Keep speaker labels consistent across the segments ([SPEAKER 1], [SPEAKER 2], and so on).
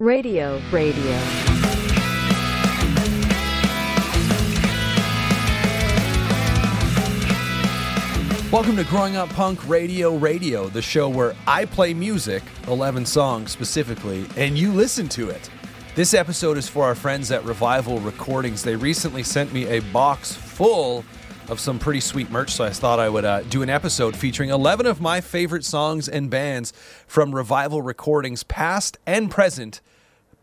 [SPEAKER 1] Radio, radio.
[SPEAKER 2] Welcome to Growing Up Punk Radio Radio, the show where I play music, 11 songs specifically, and you listen to it. This episode is for our friends at Revival Recordings. They recently sent me a box full of some pretty sweet merch, so I thought I would uh, do an episode featuring 11 of my favorite songs and bands from Revival Recordings, past and present.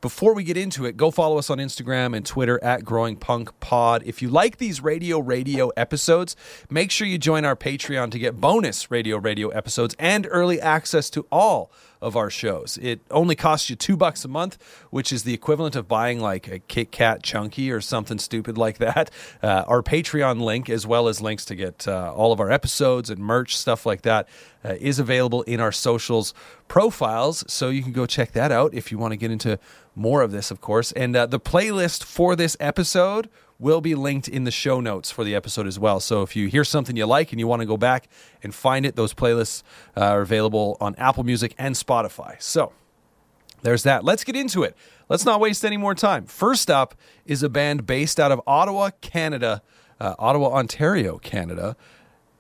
[SPEAKER 2] Before we get into it, go follow us on Instagram and Twitter at Growing Punk Pod. If you like these Radio Radio episodes, make sure you join our Patreon to get bonus Radio Radio episodes and early access to all of our shows. It only costs you two bucks a month, which is the equivalent of buying like a Kit Kat Chunky or something stupid like that. Uh, our Patreon link, as well as links to get uh, all of our episodes and merch, stuff like that, uh, is available in our socials profiles. So you can go check that out if you want to get into more of this, of course. And uh, the playlist for this episode will be linked in the show notes for the episode as well. So if you hear something you like and you want to go back and find it, those playlists uh, are available on Apple Music and Spotify. So there's that. Let's get into it. Let's not waste any more time. First up is a band based out of Ottawa, Canada, uh, Ottawa, Ontario, Canada.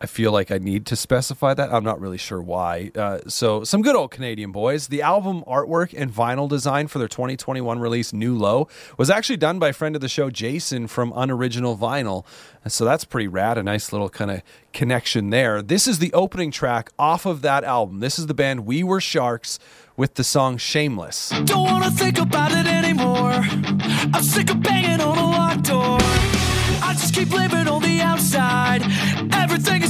[SPEAKER 2] I feel like I need to specify that. I'm not really sure why. Uh, so, some good old Canadian boys. The album artwork and vinyl design for their 2021 release, New Low, was actually done by friend of the show, Jason from Unoriginal Vinyl. So, that's pretty rad. A nice little kind of connection there. This is the opening track off of that album. This is the band We Were Sharks with the song Shameless.
[SPEAKER 3] Don't wanna think about it anymore. I'm sick of banging on a locked door. I just keep living on the outside. Everything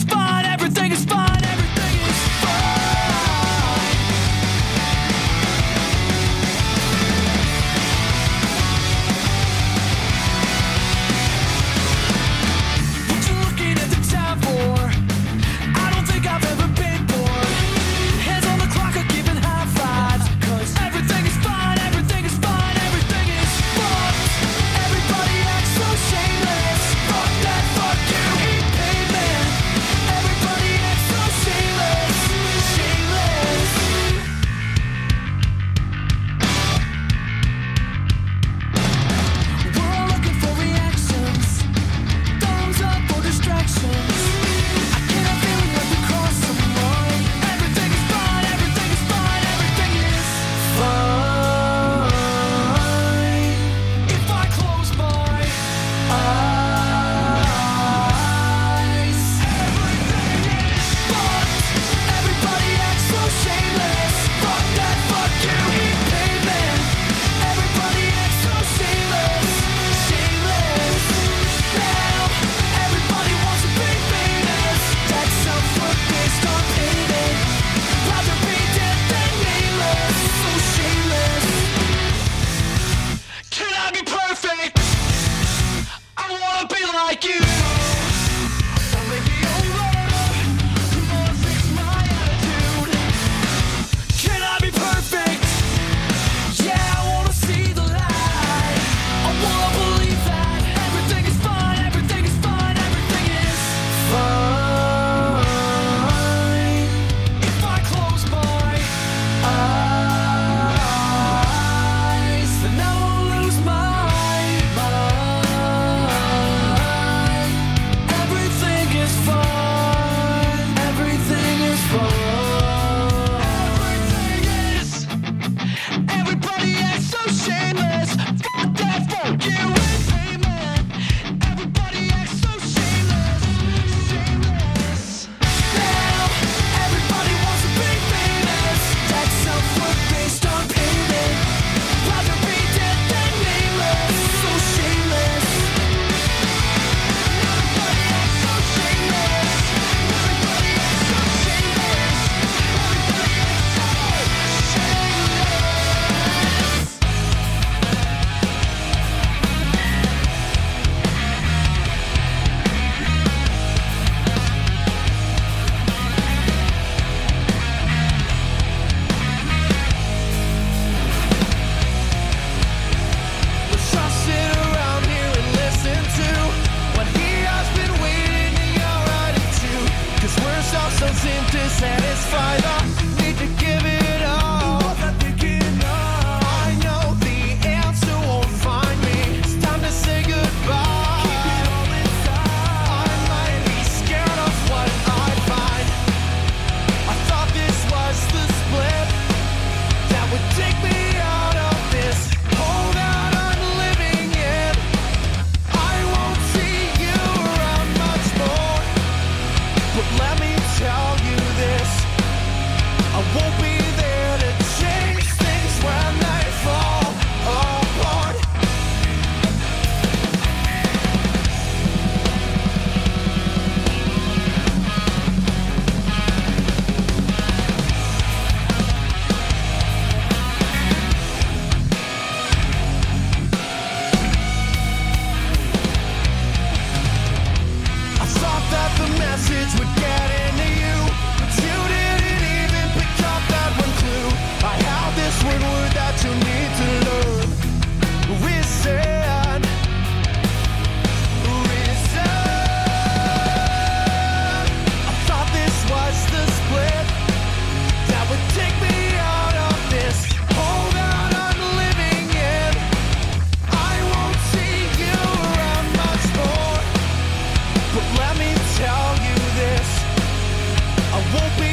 [SPEAKER 2] won't be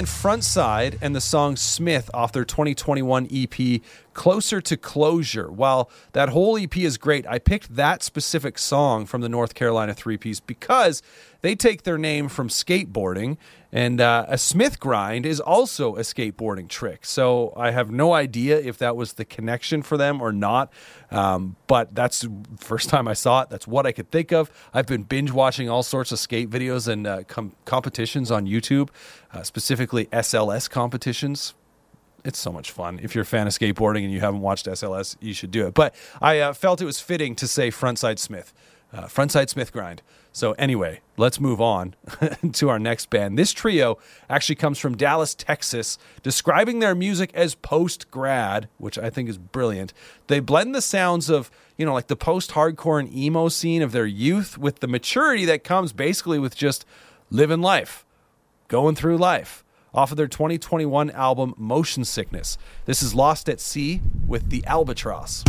[SPEAKER 2] band Frontside and the song Smith off their 2021 EP Closer to Closure. While that whole EP is great, I picked that specific song from the North Carolina three piece because they take their name from skateboarding, and uh, a Smith grind is also a skateboarding trick. So I have no idea if that was the connection for them or not, um, but that's the first time I saw it. That's what I could think of. I've been binge watching all sorts of skate videos and uh, com- competitions on YouTube, uh, specifically SLS competitions it's so much fun. If you're a fan of skateboarding and you haven't watched SLS, you should do it. But I uh, felt it was fitting to say Frontside Smith, uh, Frontside Smith Grind. So anyway, let's move on to our next band. This trio actually comes from Dallas, Texas, describing their music as post grad, which I think is brilliant. They blend the sounds of you know like the post hardcore and emo scene of their youth with the maturity that comes basically with just living life going through life off of their 2021 album Motion Sickness. This is Lost at Sea with the Albatross.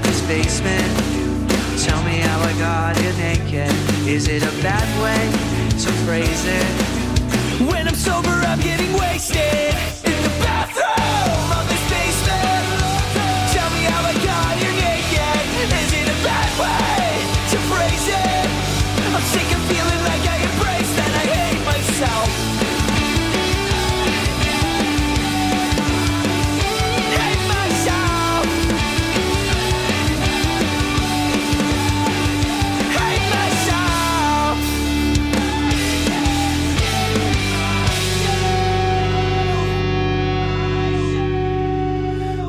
[SPEAKER 1] This
[SPEAKER 3] basement. Tell me how I got here naked. Is it a bad way to phrase it? When I'm sober, I'm getting wasted.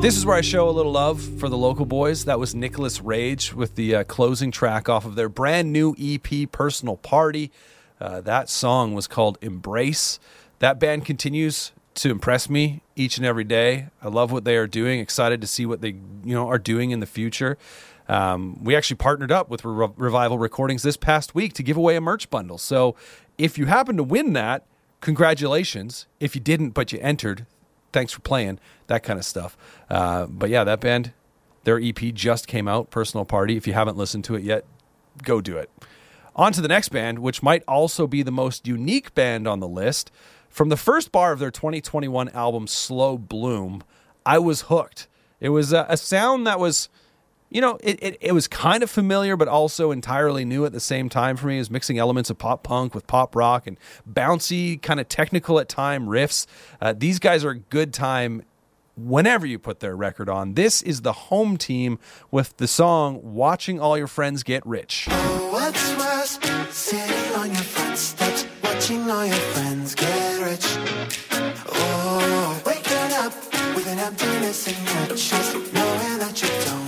[SPEAKER 3] This is
[SPEAKER 2] where I show a little love for the local boys. That was Nicholas Rage with the uh, closing track off of their brand new EP, Personal Party. Uh, that song was called Embrace. That band continues to impress me each and every day. I love what they are doing. Excited to see what they you know are doing in the future. Um, we actually partnered up with Re- Revival Recordings this past week to give away a merch bundle. So if you happen to win that, congratulations. If you didn't but you entered, thanks for playing that kind of stuff. Uh, but yeah that band their ep just came out personal party. If you haven't listened to it yet go do it. On to the next band which might also be the most unique band on the list. From the first bar of their 2021 album slow bloom i was hooked. It was a, a sound that was you know, it, it, it was kind of familiar, but also entirely new at the same time for me. It was mixing elements of pop punk with pop rock and bouncy, kind of technical at time riffs. Uh, these guys are a good time whenever you put their record on. This is the home team with the song Watching All Your Friends Get Rich.
[SPEAKER 4] What's worse, sitting on your front steps, watching all your friends get rich? Oh, waking up with an emptiness in your chest, knowing that you don't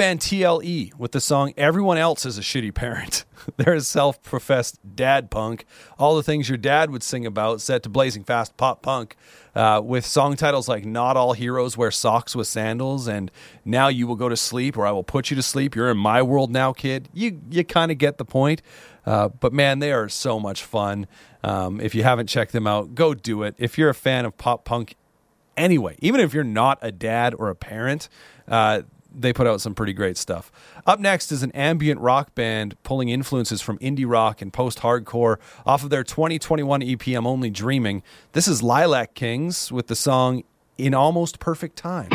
[SPEAKER 2] band TLE with the song Everyone Else is a Shitty Parent. They're a self professed dad punk. All the things your dad would sing about, set to blazing fast pop punk, uh, with song titles like Not All Heroes Wear Socks with Sandals and Now You Will Go to Sleep or I Will Put You to Sleep. You're in my world now, kid. You, you kind of get the point. Uh, but man, they are so much fun. Um, if you haven't checked them out, go do it. If you're a fan of pop punk anyway, even if you're not a dad or a parent, uh, they put out some pretty great stuff. Up next is an ambient rock band pulling influences from indie rock and post hardcore off of their 2021 EP I'm Only Dreaming. This is Lilac Kings with the song In Almost Perfect Time.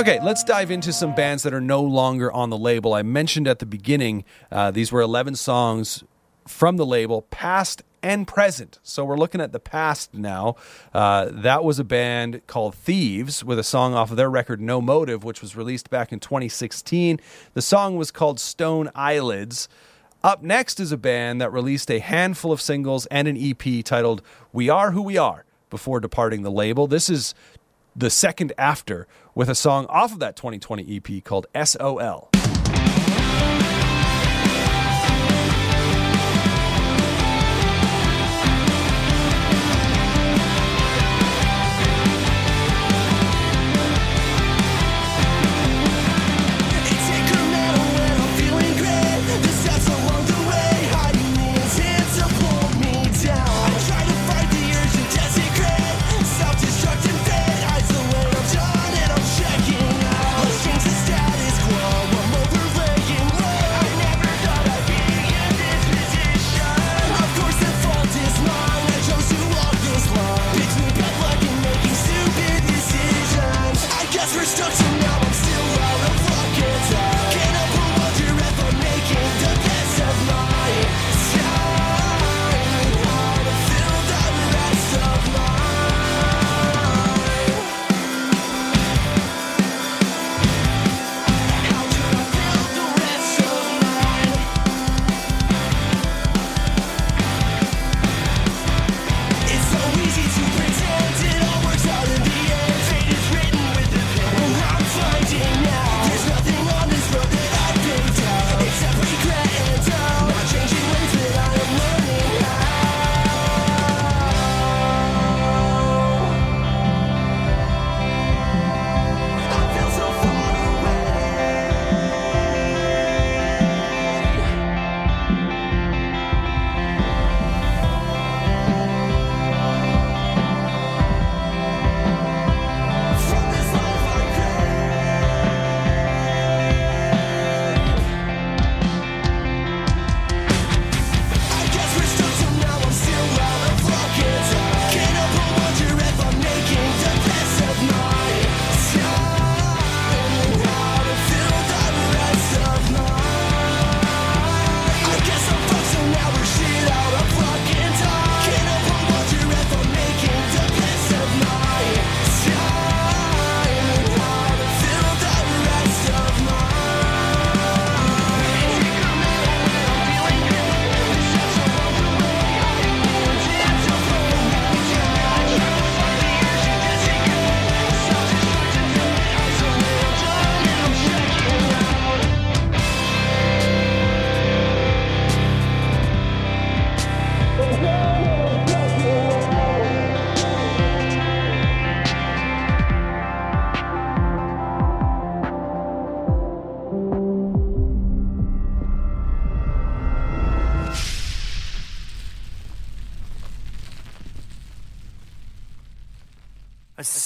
[SPEAKER 1] Okay, let's dive into some bands that are no longer on the label. I mentioned at the beginning, uh, these were 11 songs from the label, past and present. So we're looking at the past now. Uh, that was a band called Thieves with a song off of their record No Motive, which was released back in 2016. The song was called Stone Eyelids. Up next is a band that released a handful of singles and an EP titled We Are Who We Are before departing the label. This is the second after with a song off of that 2020 EP called SOL.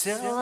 [SPEAKER 3] so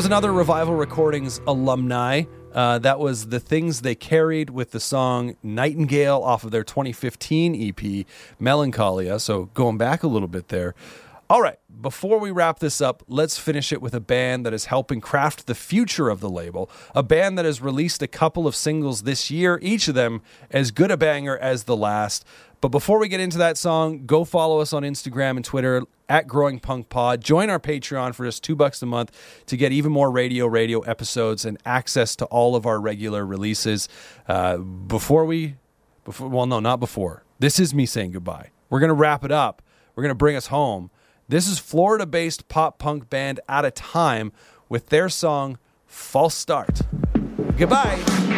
[SPEAKER 2] was another Revival Recordings alumni. Uh, that was the things they carried with the song Nightingale off of their 2015 EP, Melancholia. So going back a little bit there. All right, before we wrap this up, let's finish it with a band that is helping craft the future of the label. A band that has released a couple of singles this year, each of them as good a banger as the last. But before we get into that song, go follow us on Instagram and Twitter at Growing Punk Pod. Join our Patreon for just two bucks a month to get even more radio radio episodes and access to all of our regular releases. Uh, before we, before well, no, not before. This is me saying goodbye. We're gonna wrap it up. We're gonna bring us home. This is Florida-based pop punk band Out of Time with their song "False Start." Goodbye.